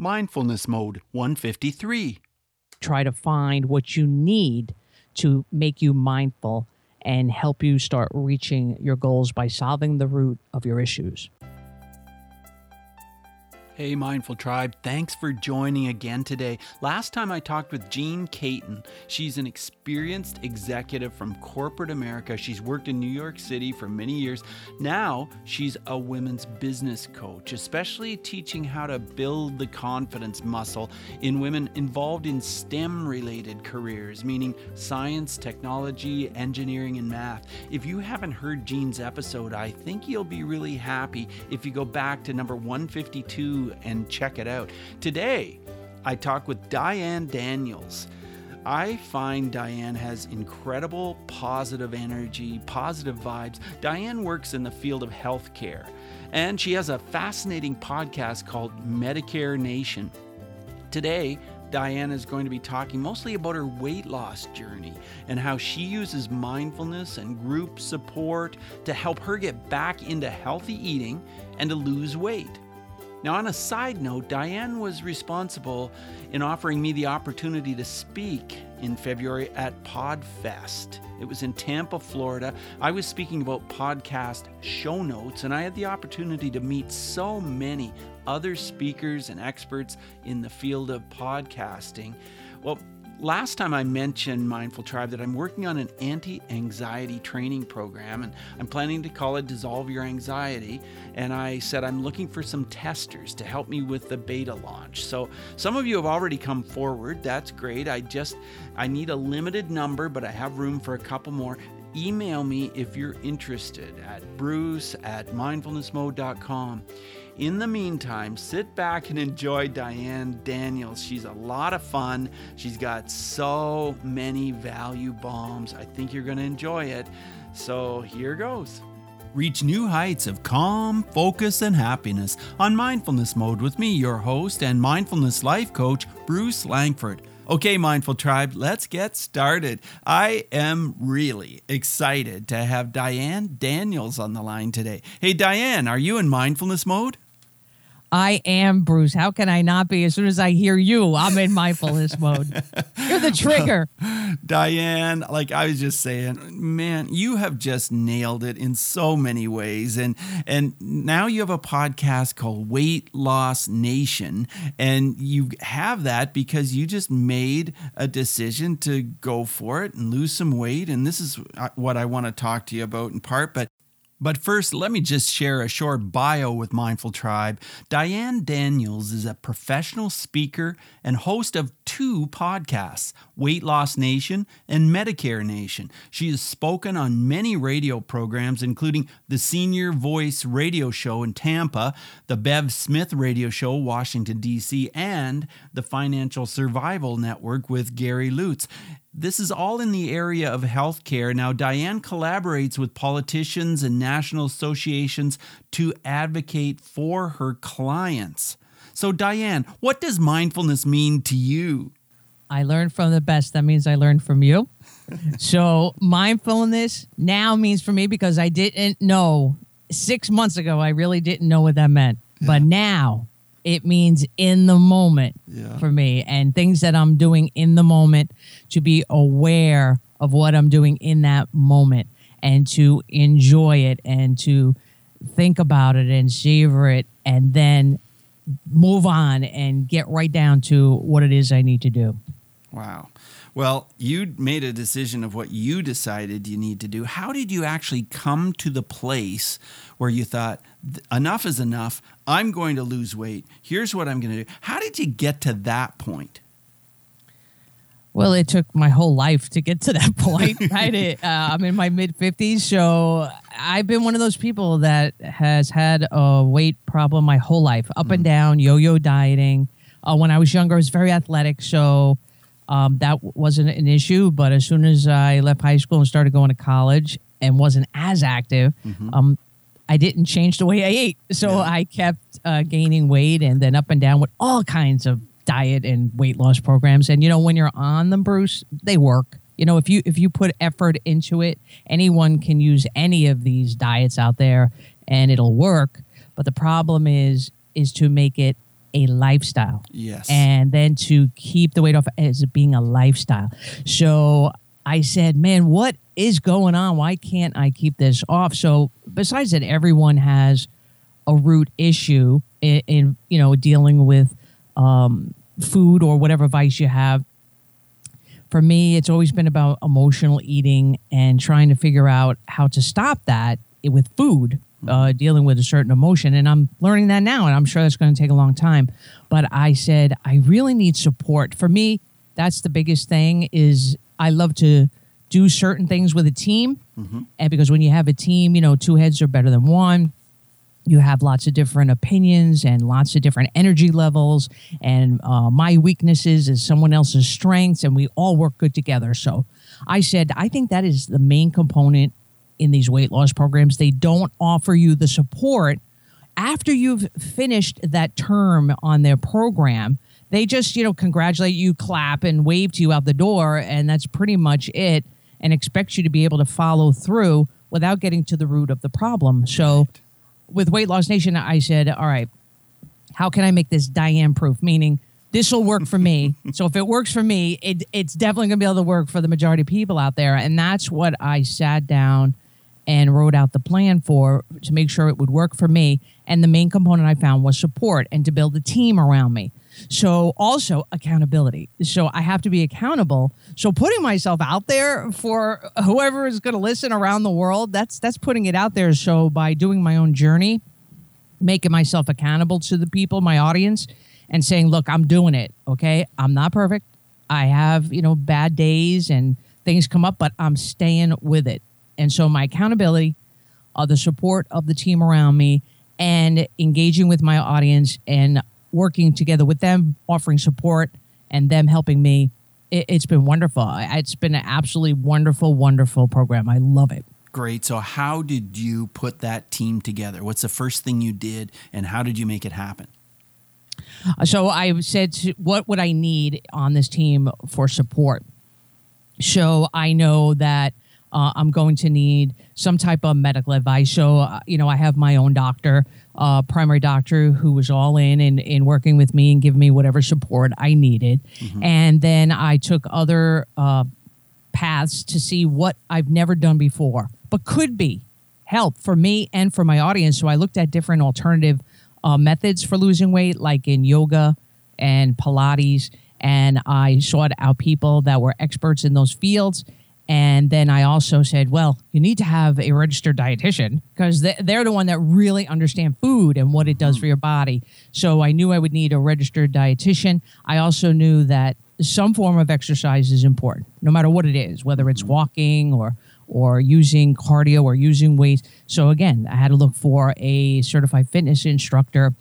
Mindfulness Mode 153. Try to find what you need to make you mindful and help you start reaching your goals by solving the root of your issues. Hey, Mindful Tribe, thanks for joining again today. Last time I talked with Jean Caton. She's an experienced executive from corporate America. She's worked in New York City for many years. Now she's a women's business coach, especially teaching how to build the confidence muscle in women involved in STEM related careers, meaning science, technology, engineering, and math. If you haven't heard Jean's episode, I think you'll be really happy if you go back to number 152 and check it out. Today, I talk with Diane Daniels. I find Diane has incredible positive energy, positive vibes. Diane works in the field of healthcare, and she has a fascinating podcast called Medicare Nation. Today, Diane is going to be talking mostly about her weight loss journey and how she uses mindfulness and group support to help her get back into healthy eating and to lose weight. Now, on a side note, Diane was responsible in offering me the opportunity to speak in February at PodFest. It was in Tampa, Florida. I was speaking about podcast show notes, and I had the opportunity to meet so many other speakers and experts in the field of podcasting. Well, last time I mentioned Mindful Tribe that I'm working on an anti anxiety training program and I'm planning to call it Dissolve Your Anxiety. And I said I'm looking for some testers to help me with the beta launch. So some of you have already come forward. That's great. I just, I need a limited number, but I have room for a couple more email me if you're interested at bruce at mindfulnessmode.com. In the meantime, sit back and enjoy Diane Daniels. She's a lot of fun. She's got so many value bombs. I think you're going to enjoy it. So here goes. Reach new heights of calm, focus, and happiness on Mindfulness Mode with me, your host and mindfulness life coach, Bruce Langford. Okay, Mindful Tribe, let's get started. I am really excited to have Diane Daniels on the line today. Hey, Diane, are you in mindfulness mode? I am Bruce. How can I not be? As soon as I hear you, I'm in mindfulness mode. You're the trigger. Diane, like I was just saying, man, you have just nailed it in so many ways. And and now you have a podcast called Weight Loss Nation. And you have that because you just made a decision to go for it and lose some weight. And this is uh, what I want to talk to you about in part. But but first, let me just share a short bio with Mindful Tribe. Diane Daniels is a professional speaker and host of two podcasts, Weight Loss Nation and Medicare Nation. She has spoken on many radio programs, including the Senior Voice radio show in Tampa, the Bev Smith radio show, Washington, D.C., and the Financial Survival Network with Kerry Lutz. This is all in the area of healthcare. Now, Diane collaborates with politicians and national associations to advocate for her clients. So, Diane, what does mindfulness mean to you? I learned from the best. That means I learned from you. so, mindfulness now means for me because I didn't know six months ago, I really didn't know what that meant. Yeah. But now it means in the moment yeah. for me and things that I'm doing in the moment to be aware of what I'm doing in that moment and to enjoy it and to think about it and savor it and then move on and get right down to what it is I need to do. Wow. Well, you made a decision of what you decided you need to do. How did you actually come to the place where you thought, enough is enough. I'm going to lose weight. Here's what I'm going to do. How did you get to that point? Well, it took my whole life to get to that point, right? it, uh, I'm in my mid 50s, so I've been one of those people that has had a weight problem my whole life, up mm and down, yo yo dieting. Uh, when I was younger, I was very athletic, so um, that wasn't an issue. But as soon as I left high school and started going to college and wasn't as active, mm-hmm. um, I didn't change the way I ate. So yeah. I kept uh, gaining weight and then up and down with all kinds of diet and weight loss programs. And you know, when you're on them, Bruce, they work. You know, if you if you put effort into it, anyone can use any of these diets out there and it'll work. But the problem is is to make it a lifestyle. Yes. And then to keep the weight off as being a lifestyle. So I said, man, what is going on? Why can't I keep this off? So besides that, everyone has a root issue in, in you know dealing with um, food or whatever vice you have. For me, it's always been about emotional eating and trying to figure out how to stop that with food, uh, dealing with a certain emotion. And I'm learning that now, and I'm sure that's going to take a long time. But I said I really need support. For me, that's the biggest thing. Is I love to do certain things with a team, and because when you have a team, you know, two heads are better than one you have lots of different opinions and lots of different energy levels and uh, my weaknesses is someone else's strengths and we all work good together so i said i think that is the main component in these weight loss programs they don't offer you the support after you've finished that term on their program they just you know congratulate you clap and wave to you out the door and that's pretty much it and expect you to be able to follow through without getting to the root of the problem so with Weight Loss Nation, I said, all right, how can I make this Diane proof? Meaning, this will work for me. so if it works for me, it, it's definitely going to be able to work for the majority of people out there. And that's what I sat down and wrote out the plan for to make sure it would work for me. And the main component I found was support and to build a team around me. So also accountability. So I have to be accountable. So putting myself out there for whoever is going to listen around the world, that's that's putting it out there. So by doing my own journey, making myself accountable to the people, my audience, and saying, "Look, I'm doing it. Okay, I'm not perfect. I have you know bad days and things come up, but I'm staying with it." And so my accountability, uh, the support of the team around me, and engaging with my audience and working together with them, offering support, and them helping me. It, it's been wonderful. It's been an absolutely wonderful, wonderful program. I love it. Great. So, how did you put that team together? What's the first thing you did, and how did you make it happen? Uh, So I said, to- what would I need on this team for support? So I know that uh, I'm going to need some type of medical advice. So, uh, you know, I have my own doctor, uh, primary doctor, who was all in and in working with me and giving me whatever support I needed. And then I took other uh, paths to see what I've never done before, but could be help for me and for my audience. So I looked at different alternative uh, methods for losing weight, like in yoga and Pilates, and I sought out people that were experts in those fields. And then I also said, well, you need to have a registered dietitian because they're the one that really understand food and what it does mm-hmm. for your body. So I knew I would need a registered dietitian. I also knew that some form of exercise is important, no matter what it is, whether it's mm-hmm. walking or or using cardio or using weights. So again, I had to look for a certified fitness instructor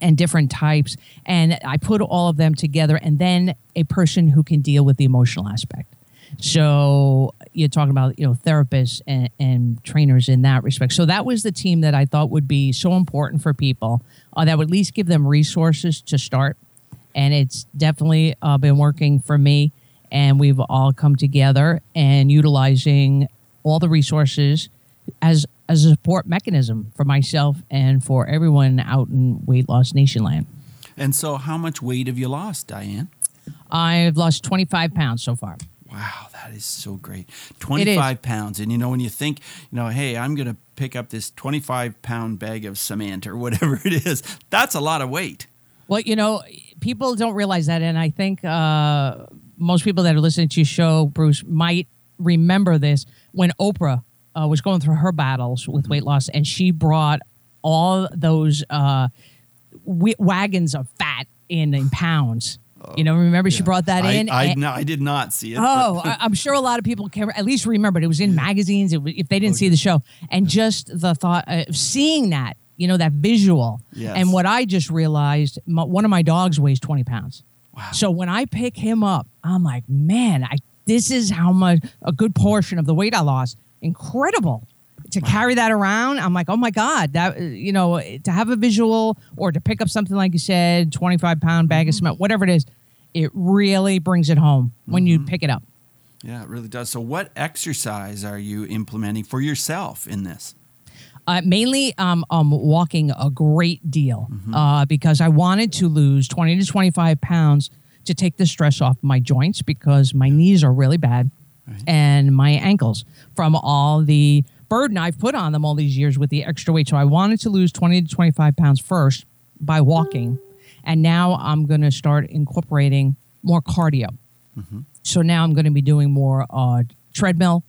and different types and I put all of them together and then a person who can deal with the emotional aspect. So you're talking about you know therapists and, and trainers in that respect. So that was the team that I thought would be so important for people uh, that would at least give them resources to start. And it's definitely uh, been working for me. And we've all come together and utilizing all the resources as as a support mechanism for myself and for everyone out in weight loss nation land. And so, how much weight have you lost, Diane? I've lost 25 pounds so far. Wow, that is so great. 25 pounds. And you know, when you think, you know, hey, I'm going to pick up this 25 pound bag of cement or whatever it is, that's a lot of weight. Well, you know, people don't realize that, and I think uh, most people that are listening to your show, Bruce, might remember this when Oprah uh, was going through her battles with weight loss, and she brought all those uh, w- wagons of fat in in pounds. You know, remember she brought that I, in. I, and- no, I did not see it. Oh, I- I'm sure a lot of people can at least remember it. It was in magazines it, if they didn't oh, see the show. And just the thought of seeing that, you know, that visual. Yes. And what I just realized, my, one of my dogs weighs 20 pounds. Wow. So when I pick him up, I'm like, man, I this is how much a good portion of the weight I lost. Incredible. To carry that around, I'm like, oh my God, that, you know, to have a visual or to pick up something like you said, 25 pound bag of cement, whatever it is, it really brings it home when you pick it up. yeah, it really does. So, what exercise are you implementing for yourself in this? Uh, mainly, um, um, walking a great deal uh, because I wanted to lose 20 to 25 pounds to take the stress off my joints because my knees are really bad and my ankles from all the burden I've put on them all these years with the extra weight. So I wanted to lose 20 to 25 pounds first by walking. And now I'm going to start incorporating more cardio. So now I'm going to be doing more uh, treadmill,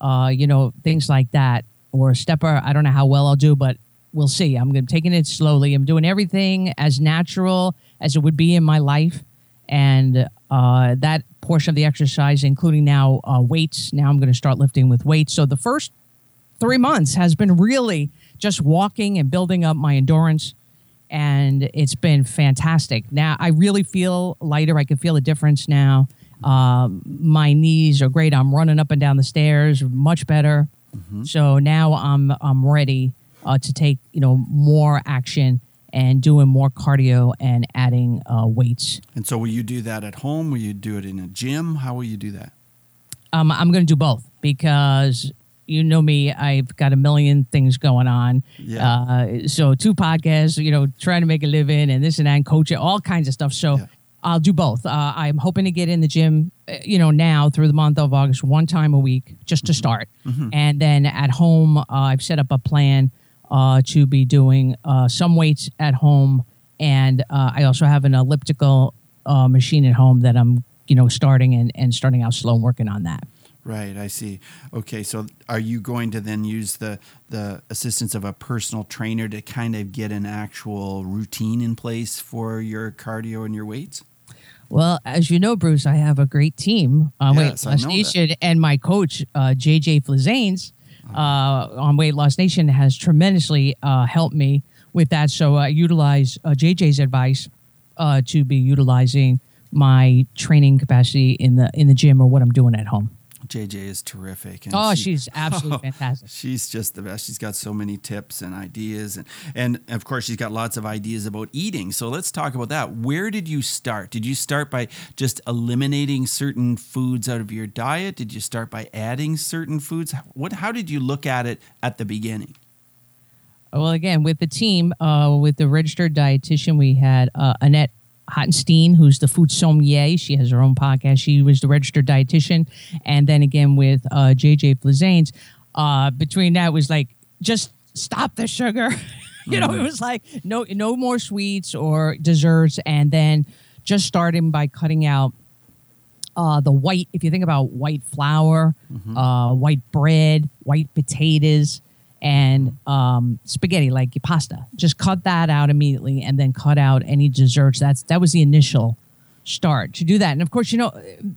uh, you know, things like that, or a stepper. I don't know how well I'll do, but we'll see. I'm going to taking it slowly. I'm doing everything as natural as it would be in my life, and uh, that portion of the exercise, including now uh, weights. Now I'm going to start lifting with weights. So the first three months has been really just walking and building up my endurance. And it's been fantastic. Now I really feel lighter. I can feel a difference now. Um, my knees are great. I'm running up and down the stairs much better. So now I'm I'm ready uh, to take you know more action and doing more cardio and adding uh, weights. And so, will you do that at home? Will you do it in a gym? How will you do that? Um, I'm going to do both because you know me, I've got a million things going on. Yeah. Uh, so two podcasts, you know, trying to make a living and this and that, and coaching, all kinds of stuff. So Yeah. I'll do both. Uh, I'm hoping to get in the gym, uh, you know, now through the month of August, one time a week, just to start. And then at home, uh, I've set up a plan uh, to be doing uh, some weights at home, and uh, I also have an elliptical uh, machine at home that I'm, you know, starting and, and starting out slow, and working on that. Right, I see. Okay, so are you going to then use the the assistance of a personal trainer to kind of get an actual routine in place for your cardio and your weights? Well, as you know, Bruce, I have a great team on Yes, Weight Loss know that. Nation, and my coach, uh, JJ Flizanes, Uh-huh. uh, on Weight Loss Nation, has tremendously uh, helped me with that. So I utilize uh, JJ's advice uh, to be utilizing my training capacity in the in the gym or what I'm doing at home. JJ is terrific. and Oh, she- she's absolutely fantastic. She's just the best. She's got so many tips and ideas, and and of course she's got lots of ideas about eating. So let's talk about that. Where did you start? Did you start by just eliminating certain foods out of your diet? Did you start by adding certain foods? What? How did you look at it at the beginning? Well, again, with the team, uh, with the registered dietitian, we had uh, Annette Hottenstein, who's the food sommelier. She has her own podcast. She was the registered dietitian. And then again with uh, JJ Flizanes, uh, between that was like, just stop the sugar. you know, it was like no, no more sweets or desserts. And then just starting by cutting out uh, the white, if you think about white flour, uh, white bread, white potatoes, and um, spaghetti, like pasta, just cut that out immediately, and then cut out any desserts. That's that was the initial start to do that. And of course, you know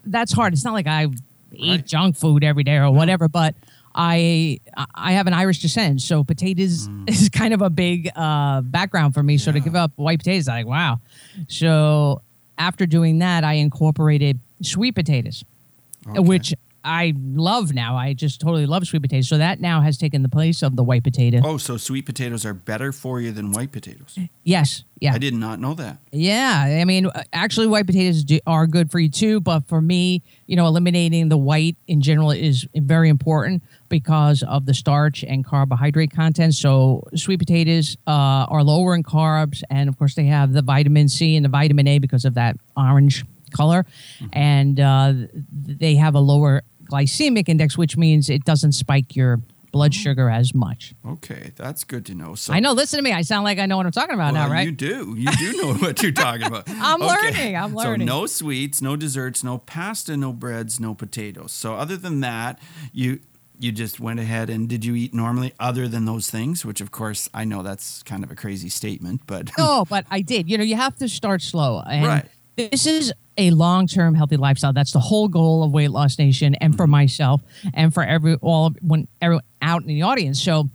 that's hard. It's not like I eat Right. junk food every day or whatever, but I I have an Irish descent, so potatoes is kind of a big uh, background for me. So to give up white potatoes, like wow. So after doing that, I incorporated sweet potatoes, Okay. which I love now. I just totally love sweet potatoes. So that now has taken the place of the white potato. Oh, so sweet potatoes are better for you than white potatoes. Yes, yeah. I did not know that. Yeah, I mean, actually, white potatoes do, are good for you too. But for me, you know, eliminating the white in general is very important because of the starch and carbohydrate content. So sweet potatoes uh, are lower in carbs, and of course, they have the vitamin C and the vitamin A because of that orange color, and uh, they have a lower glycemic index, which means it doesn't spike your blood mm-hmm. sugar as much. Okay, that's good to know. So I know. Listen to me. I sound like I know what I'm talking about Well, now, right? You do. You do know what you're talking about. I'm learning, I'm learning. So no sweets, no desserts, no pasta, no breads, no potatoes. So other than that, you you just went ahead and did you eat normally other than those things? Which of course I know that's kind of a crazy statement, but No, but I did. You know, you have to start slow. And Right. This is a long-term healthy lifestyle. That's the whole goal of Weight Loss Nation and for myself and for every all when everyone out in the audience. So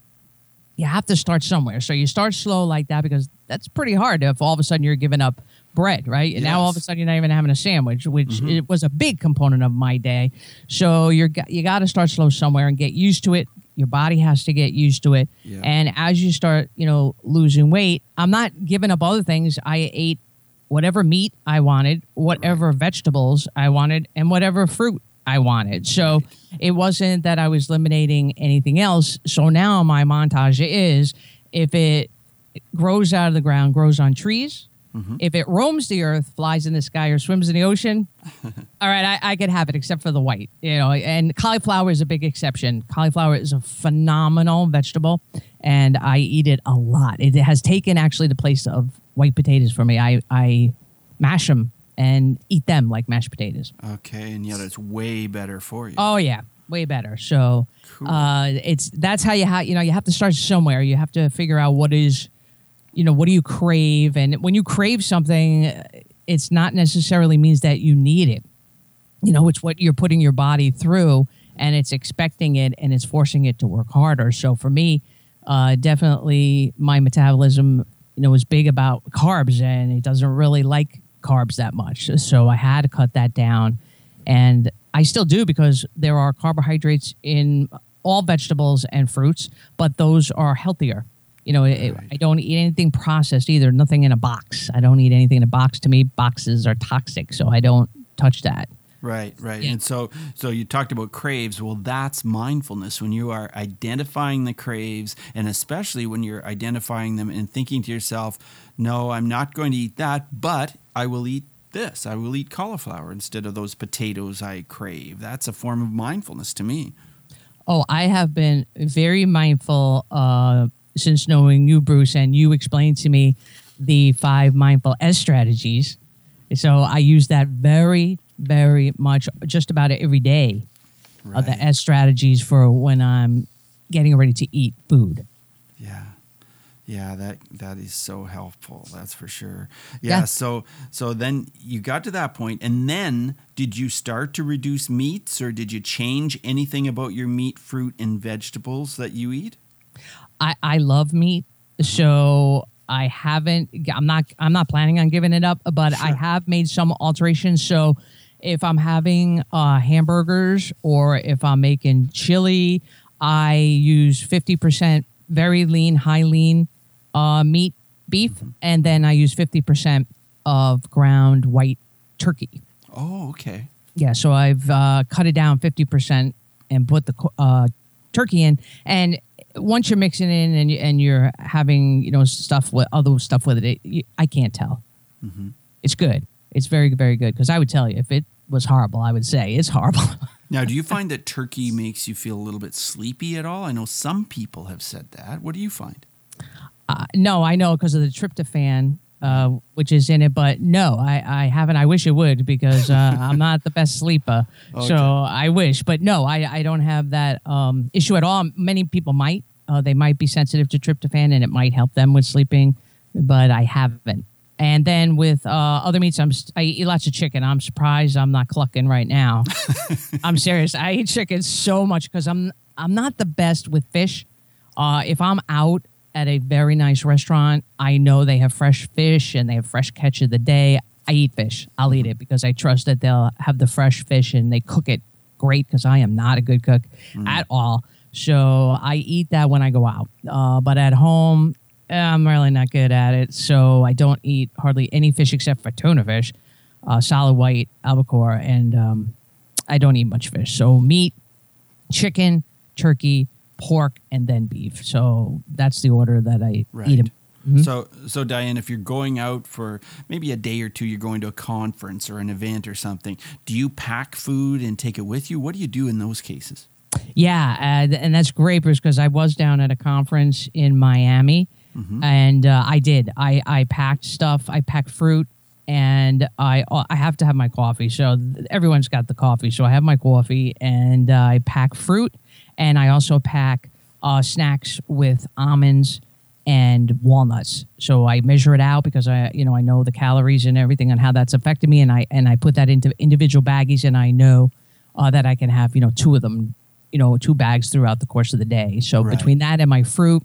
you have to start somewhere. So you start slow like that because that's pretty hard if all of a sudden you're giving up bread, right? And now all of a sudden you're not even having a sandwich, which Mm-hmm. it was a big component of my day. So you're you got to start slow somewhere and get used to it. Your body has to get used to it. Yeah. And as you start, you know, losing weight, I'm not giving up other things. I ate whatever meat I wanted, whatever vegetables I wanted, and whatever fruit I wanted. So it wasn't that I was eliminating anything else. So now my montage is if it grows out of the ground, grows on trees. Mm-hmm. If it roams the earth, flies in the sky, or swims in the ocean, all right, I, I could have it, except for the white. You know, and cauliflower is a big exception. Cauliflower is a phenomenal vegetable, and I eat it a lot. It has taken actually the place of white potatoes for me. I I mash them and eat them like mashed potatoes. Okay, and yet it's way better for you. Oh yeah, way better. So Cool. uh, it's that's how you have you know you have to start somewhere. You have to figure out what is, you know, what do you crave, and when you crave something, it's not necessarily means that you need it. You know, it's what you're putting your body through, and it's expecting it, and it's forcing it to work harder. So for me, uh, definitely my metabolism, you know, is big about carbs, and he doesn't really like carbs that much. So I had to cut that down, and I still do because there are carbohydrates in all vegetables and fruits, but those are healthier. You know, it, Right. I don't eat anything processed either. Nothing in a box. I don't eat anything in a box. To me, boxes are toxic, so I don't touch that. Right, right. Yeah. And so so you talked about craves. Well, that's mindfulness when you are identifying the craves and especially when you're identifying them and thinking to yourself, "No, I'm not going to eat that, but I will eat this. I will eat cauliflower instead of those potatoes I crave." That's a form of mindfulness to me. Oh, I have been very mindful uh, since knowing you, Bruce, and you explained to me the five mindful S strategies. So I use that very, very much, just about every day. Of the Right. S strategies for when I'm getting ready to eat food. Yeah. Yeah, that that is so helpful. That's for sure. Yeah, Yeah. so so then you got to that point and then did you start to reduce meats or did you change anything about your meat, fruit and vegetables that you eat? I, I love meat, so I haven't. I'm not. I'm not planning on giving it up, but I have made some alterations. So if I'm having uh, hamburgers or if I'm making chili, I use 50% very lean, high lean uh, meat, beef, and then I use 50% of ground white turkey. Oh, okay. Yeah, so I've uh, cut it down 50% and put the uh, turkey in. And once you're mixing in and, you, and you're having, you know, stuff with other stuff with it, it I can't tell. Mhm. It's good. It's very, very good. Because I would tell you, if it was horrible, I would say it's horrible. Now, do you find that turkey makes you feel a little bit sleepy at all? I know some people have said that. What do you find? uh, no, I know because of the tryptophan, uh, which is in it. But no, I, I haven't. I wish it would because uh, I'm not the best sleeper. Okay. So I wish, but no, I, I don't have that um, issue at all. Many people might. Uh, they might be sensitive to tryptophan, and it might help them with sleeping, but I haven't. And then with uh, other meats, I'm I eat lots of chicken. I'm surprised I'm not clucking right now. I'm serious. I eat chicken so much because I'm I'm not the best with fish. Uh, if I'm out at a very nice restaurant, I know they have fresh fish and they have fresh catch of the day. I eat fish. I'll eat it because I trust that they'll have the fresh fish and they cook it great because I am not a good cook at all. So I eat that when I go out. Uh, but at home, I'm really not good at it. So I don't eat hardly any fish except for tuna fish, uh, solid white, albacore, and um, I don't eat much fish. So meat, chicken, turkey, pork, and then beef. So that's the order that I Right. eat them. Mhm. So, so Diane, if you're going out for maybe a day or two, you're going to a conference or an event or something. Do you pack food and take it with you? What do you do in those cases? Yeah, uh, and that's great, because I was down at a conference in Miami, and uh, I did. I, I packed stuff. I packed fruit, and I I have to have my coffee. So everyone's got the coffee. So I have my coffee, and uh, I pack fruit, and I also pack uh, snacks with almonds and walnuts. So I measure it out because I you know I know the calories and everything and how that's affected me, and I and I put that into individual baggies, and I know uh, that I can have you know two of them, you know two bags throughout the course of the day. So Right. between that and my fruit,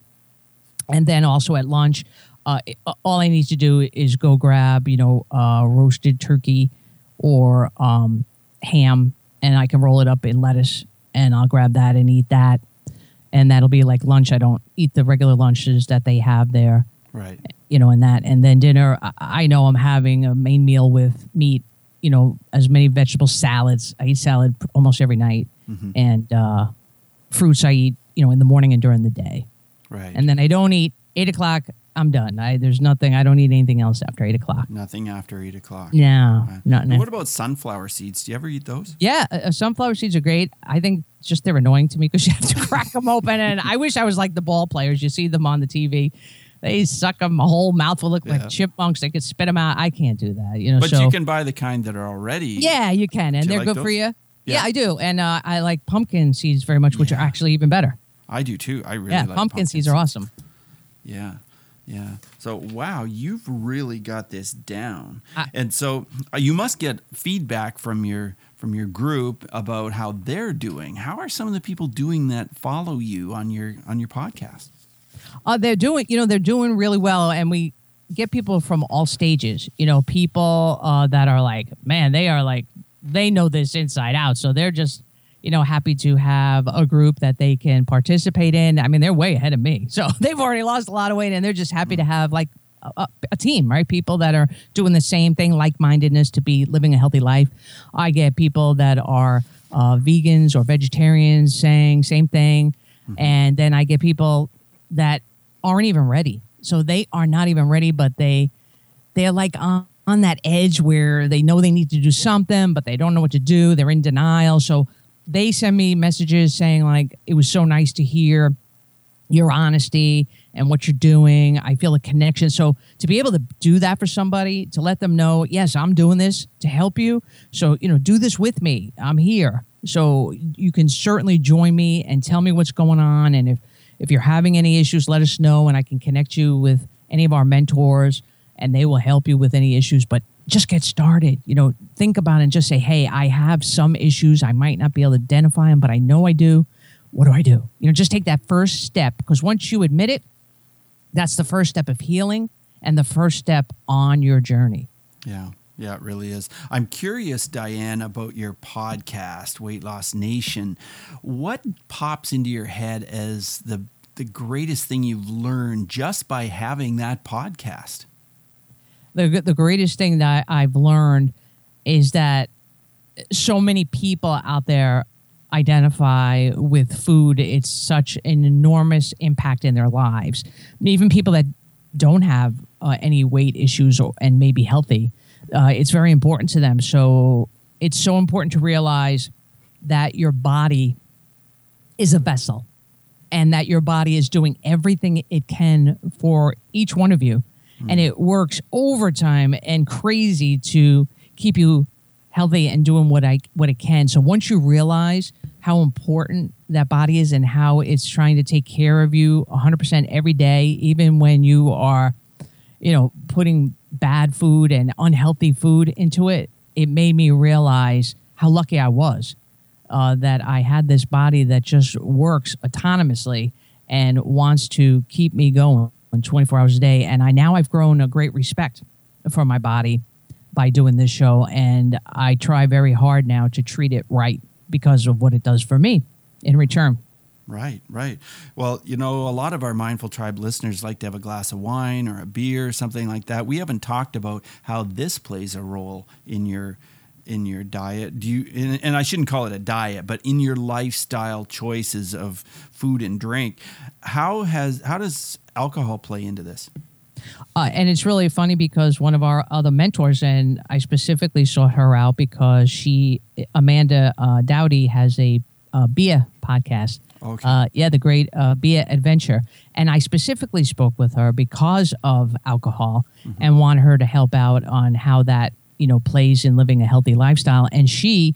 and then also at lunch, uh, all I need to do is go grab you know uh, roasted turkey or um, ham, and I can roll it up in lettuce, and I'll grab that and eat that, and that'll be like lunch. I don't eat the regular lunches that they have there Right. you know, and that, and then dinner. I- I know I'm having a main meal with meat you know, as many vegetable salads. I eat salad almost every night, Mm-hmm. and uh, fruits I eat, you know, in the morning and during the day. Right. And then I don't eat eight o'clock. I'm done. I there's nothing. I don't eat anything else after eight o'clock. Nothing after eight o'clock. No, Right. not. What about sunflower seeds? Do you ever eat those? Yeah, uh, sunflower seeds are great. I think just they're annoying to me because you have to crack them open. And I wish I was like the ball players. You see them on the TV. They suck them a whole mouthful, look Yeah. like chipmunks. They could spit them out. I can't do that. You know, But so you can buy the kind that are already. yeah, you can, and they're like good for you. Yeah. Yeah. I do, and uh, I like pumpkin seeds very much, which are actually even better. I do too. I really yeah, like pumpkin, seeds are awesome. Yeah. Yeah. So, wow, you've really got this down. I- and so uh, you must get feedback from your from your group about how they're doing. How are some of the people doing that follow you on your on your podcast? Uh, they're doing, you know, they're doing really well, and we get people from all stages. You know, people uh, that are like, man, they are like, they know this inside out, so they're just, you know, happy to have a group that they can participate in. I mean, they're way ahead of me, so they've already lost a lot of weight, and they're just happy to have like a, a, team, right? People that are doing the same thing, like mindedness to be living a healthy life. I get people that are uh, vegans or vegetarians saying same thing, and then I get people that aren't even ready. So they are not even ready, but they they're like on, on that edge where they know they need to do something, but they don't know what to do. They're in denial. So they send me messages saying like it was so nice to hear your honesty and what you're doing. I feel a connection. So to be able to do that for somebody, to let them know, yes, I'm doing this to help you. So, you know, do this with me. I'm here. So you can certainly join me and tell me what's going on. And if, if you're having any issues, let us know and I can connect you with any of our mentors and they will help you with any issues. But just get started. You know, think about it and just say, hey, I have some issues. I might not be able to identify them, but I know I do. What do I do? You know, just take that first step because once you admit it, that's the first step of healing and the first step on your journey. Yeah. Yeah, it really is. I'm curious, Diane, about your podcast, Weight Loss Nation. What pops into your head as the the greatest thing you've learned just by having that podcast? The the greatest thing that I've learned is that so many people out there identify with food. It's such an enormous impact in their lives. Even people that don't have uh, any weight issues or, and may be healthy, uh, it's very important to them. So it's so important to realize that your body is a vessel and that your body is doing everything it can for each one of you. And it works overtime and crazy to keep you healthy and doing what I what it can. So once you realize how important that body is and how it's trying to take care of you 100% every day, even when you are, you know, putting bad food and unhealthy food into it, it made me realize how lucky I was uh, that I had this body that just works autonomously and wants to keep me going 24 hours a day. And I now I've grown a great respect for my body by doing this show, and I try very hard now to treat it right because of what it does for me in return. Right, right. Well, you know, a lot of our Mindful Tribe listeners like to have a glass of wine or a beer or something like that. We haven't talked about how this plays a role in your in your diet. Do you and, and I shouldn't call it a diet, but in your lifestyle choices of food and drink. How has how does alcohol play into this? Uh, and it's really funny because one of our other mentors, and I specifically sought her out because she, Amanda uh, Dowdy, has a, uh beer podcast. Okay. Uh, yeah, the Great uh, Beer Adventure. And I specifically spoke with her because of alcohol and want her to help out on how that, you know, plays in living a healthy lifestyle. And she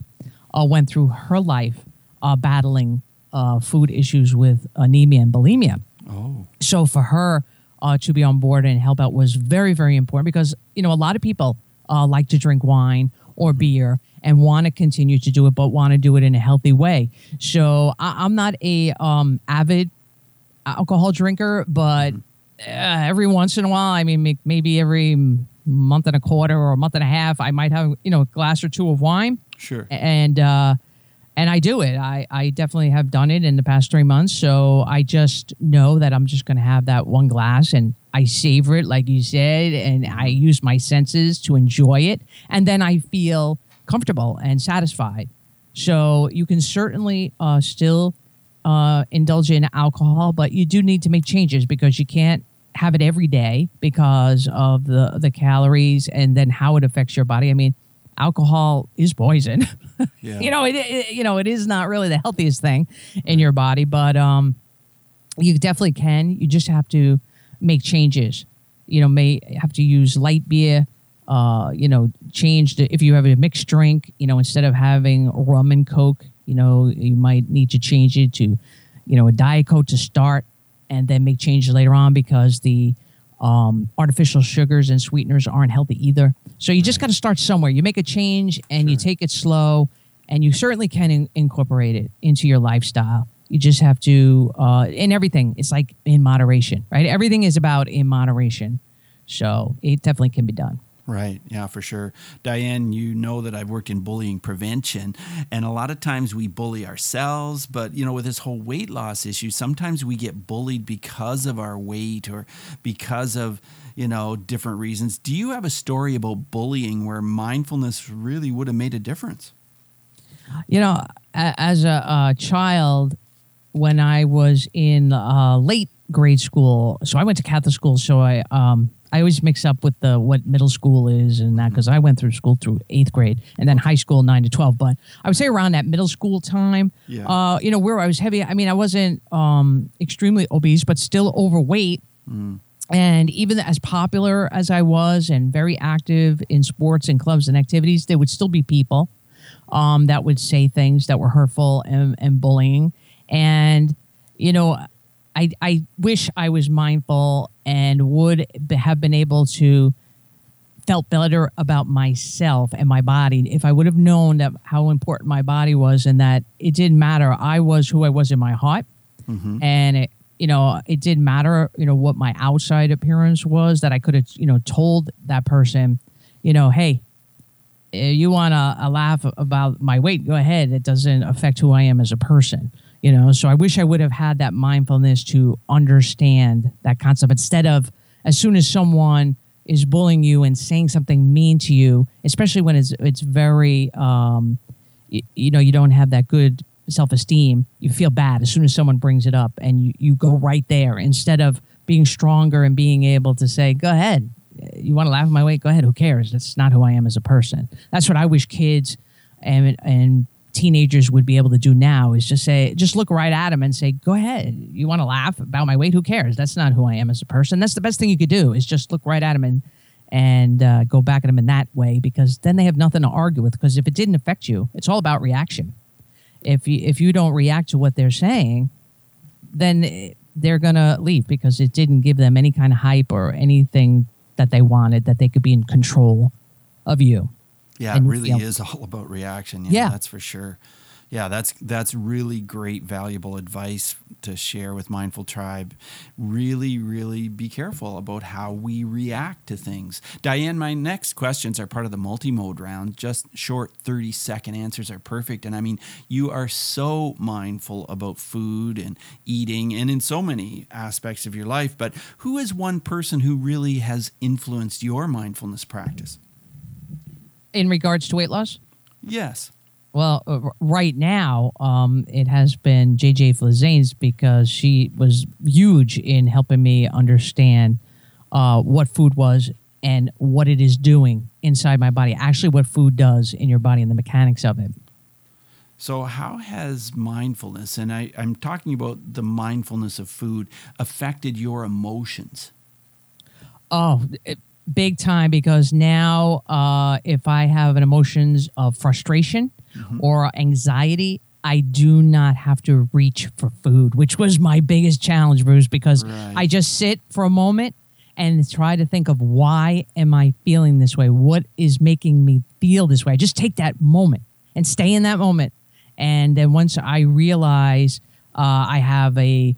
uh, went through her life uh, battling uh, food issues with anemia and bulimia. Oh, so for her uh, to be on board and help out was very very important because you know a lot of people uh, like to drink wine or beer and want to continue to do it but want to do it in a healthy way. So I- i'm not a um, avid alcohol drinker but uh, every once in a while i mean maybe every month and a quarter or a month and a half i might have you know a glass or two of wine sure. and uh, and I do it. I, I definitely have done it in the past three months. So I just know that I'm just going to have that one glass, and I savor it, like you said, and I use my senses to enjoy it. And then I feel comfortable and satisfied. So you can certainly uh, still uh, indulge in alcohol, but you do need to make changes because you can't have it every day because of the the calories and then how it affects your body. I mean, alcohol is poison. Yeah. you know, it, it, you know it is not really the healthiest thing in your body, but um, you definitely can. You just have to make changes. You know, may have to use light beer. Uh, you know, change the, if you have a mixed drink. You know, instead of having rum and coke, you know, you might need to change it to, you know, a diet coke to start, and then make changes later on because the um, artificial sugars and sweeteners aren't healthy either. So you just got to start somewhere. You make a change and sure. you take it slow, and you certainly can in- incorporate it into your lifestyle. You just have to, uh, in everything, it's like in moderation, right? Everything is about in moderation. So it definitely can be done. Right. Yeah, for sure. Diane, you know that I've worked in bullying prevention, and a lot of times we bully ourselves. But, you know, with this whole weight loss issue, sometimes we get bullied because of our weight or because of, you know, different reasons. Do you have a story about bullying where mindfulness really would have made a difference? You know, as a, a child, when I was in uh, late grade school, so I went to Catholic school, so I, um, I always mix up with the what middle school is and that because I went through school through eighth grade and then high school nine to twelve. But I would say around that middle school time, yeah. uh, you know, where I was heavy. I mean, I wasn't um, extremely obese, but still overweight. Mm. And even as popular as I was and very active in sports and clubs and activities, there would still be people um, that would say things that were hurtful and, and bullying. And, you know, I, I wish I was mindful and would have been able to felt better about myself and my body if I would have known that how important my body was and that it didn't matter. I was who I was in my heart, mm-hmm. and it, you know, it didn't matter, you know, what my outside appearance was. That I could have, you know, told that person, you know, hey, eh, you want to laugh about my weight? Go ahead. It doesn't affect who I am as a person you know? So i wish i would have had that mindfulness to understand that concept instead of as soon as someone is bullying you and saying something mean to you especially when it's it's very um, you, you know you don't have that good self-esteem you feel bad as soon as someone brings it up and you, you go right there instead of being stronger and being able to say go ahead. You want to laugh at my weight go ahead. Who cares? That's not who i am as a person. That's what i wish kids and and teenagers would be able to do now is just say, just look right at them and say, go ahead. You want to laugh about my weight? Who cares? That's not who I am as a person. That's the best thing you could do is just look right at them and, and uh, go back at them in that way because then they have nothing to argue with. Because if it didn't affect you, it's all about reaction. If you, if you don't react to what they're saying, then they're going to leave because it didn't give them any kind of hype or anything that they wanted that they could be in control of you. Yeah, it really know, is all about reaction. Yeah, that's for sure. Yeah, that's that's really great, valuable advice to share with Mindful Tribe. Really, really be careful about how we react to things. Diane, my next questions are part of the multi-mode round. Just short 30 second answers are perfect. And I mean, you are so mindful about food and eating and in so many aspects of your life. But who is one person who really has influenced your mindfulness practice? In regards to weight loss? Yes. Well, uh, right now, um, it has been JJ Flizanes because she was huge in helping me understand uh, what food was and what it is doing inside my body. Actually, what food does in your body and the mechanics of it. So, how has mindfulness, and I, I'm talking about the mindfulness of food, affected your emotions? Oh, it, big time because now uh, if I have an emotions of frustration mm-hmm. or anxiety, I do not have to reach for food, which was my biggest challenge, Bruce, because right. I just sit for a moment and try to think of why am I feeling this way? What is making me feel this way? I just take that moment and stay in that moment. And then once I realize uh, I have a,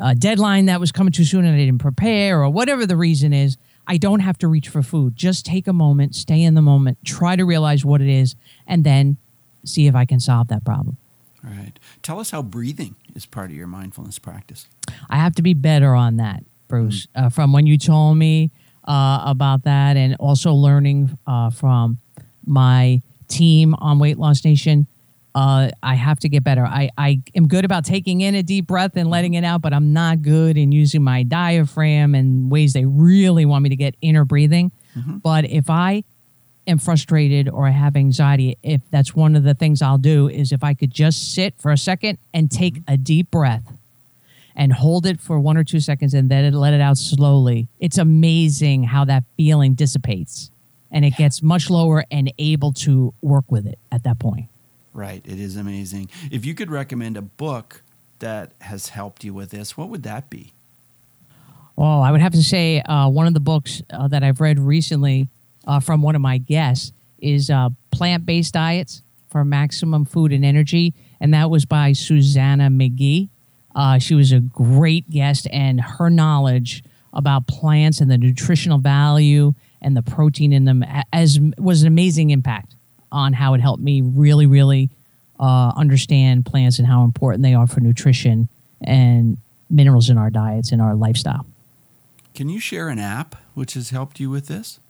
a deadline that was coming too soon and I didn't prepare or whatever the reason is, I don't have to reach for food. Just take a moment, stay in the moment, try to realize what it is, and then see if I can solve that problem. Right. Tell us how breathing is part of your mindfulness practice. I have to be better on that. Bruce, uh, from when you told me uh, about that, and also learning uh, from my team on Weight Loss Nation. Uh, I have to get better. I, I am good about taking in a deep breath and letting it out, but I'm not good in using my diaphragm and ways they really want me to get inner breathing. Mm-hmm. But if I am frustrated or I have anxiety, if that's one of the things I'll do is if I could just sit for a second and take mm-hmm. a deep breath and hold it for one or two seconds and then let it out slowly. It's amazing how that feeling dissipates and it gets much lower and able to work with it at that point. Right. It is amazing. If you could recommend a book that has helped you with this, what would that be? Well, I would have to say uh, one of the books uh, that I've read recently uh, from one of my guests is uh, Plant Based Diets for Maximum Food and Energy. And that was by Susannah McGee. Uh, she was a great guest, and her knowledge about plants and the nutritional value and the protein in them as was an amazing impact on how it helped me really, really uh, understand plants and how important they are for nutrition and minerals in our diets and our lifestyle. Can you share an app which has helped you with this?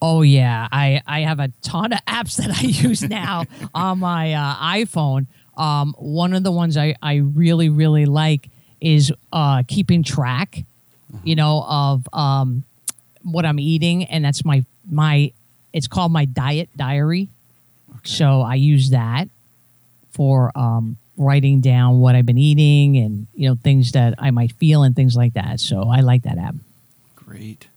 Oh yeah, I I have a ton of apps that I use now on my uh, iPhone. Um, one of the ones I I really really like is uh, keeping track, you know, of um, what I'm eating, and that's my my. It's called my diet diary. Okay. So I use that for um, writing down what I've been eating and you know things that I might feel and things like that. So I like that app. Great.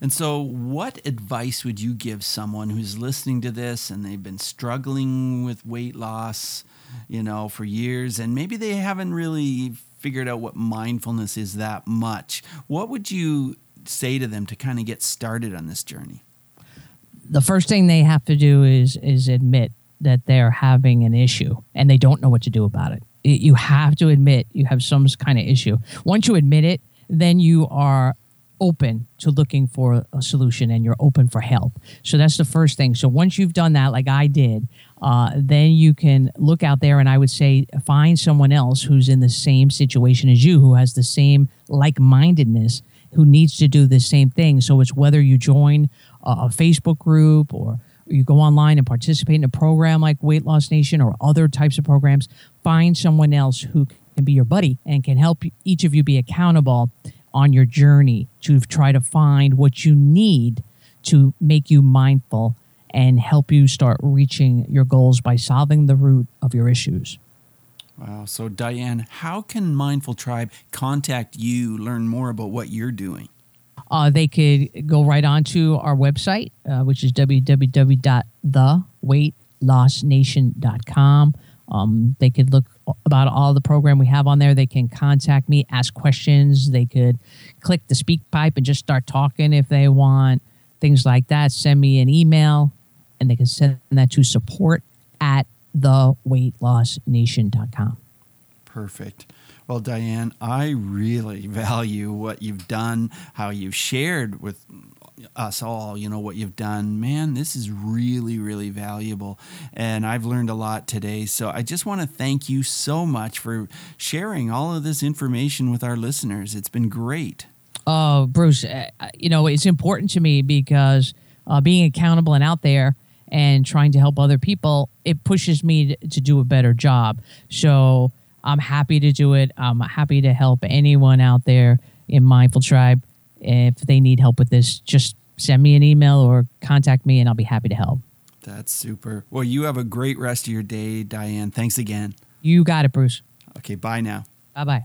And so, what advice would you give someone who's listening to this and they've been struggling with weight loss, you know, for years, and maybe they haven't really figured out what mindfulness is that much? What would you say to them to kind of get started on this journey? The first thing they have to do is is admit that they're having an issue and they don't know what to do about it. You have to admit you have some kind of issue. Once you admit it, then you are open to looking for a solution and you're open for help. So that's the first thing. So once you've done that, like I did, uh, then you can look out there and I would say find someone else who's in the same situation as you, who has the same like mindedness, who needs to do the same thing. So it's whether you join a Facebook group or you go online and participate in a program like Weight Loss Nation or other types of programs, find someone else who can be your buddy and can help each of you be accountable on your journey to try to find what you need to make you mindful and help you start reaching your goals by solving the root of your issues. Wow. So, Diane, how can Mindful Tribe contact you, learn more about what you're doing? Uh, they could go right onto our website, uh, which is www.theweightlossnation.com. Um, they could look about all the program we have on there. They can contact me, ask questions. They could click the SpeakPipe and just start talking if they want, things like that. Send me an email, and they can send that to support at theweightlossnation.com. Perfect. Well, Diane, I really value what you've done, how you've shared with us all, you know, what you've done. Man, this is really, really valuable. And I've learned a lot today. So I just want to thank you so much for sharing all of this information with our listeners. It's been great. Oh, Bruce, uh, you know, it's important to me because uh, being accountable and out there and trying to help other people, it pushes me to do a better job. So I'm happy to do it. I'm happy to help anyone out there in Mindful Tribe if they need help with this, just send me an email or contact me and I'll be happy to help. That's super. Well, you have a great rest of your day, Diane. Thanks again. You got it, Bruce. Okay, bye now. Bye bye.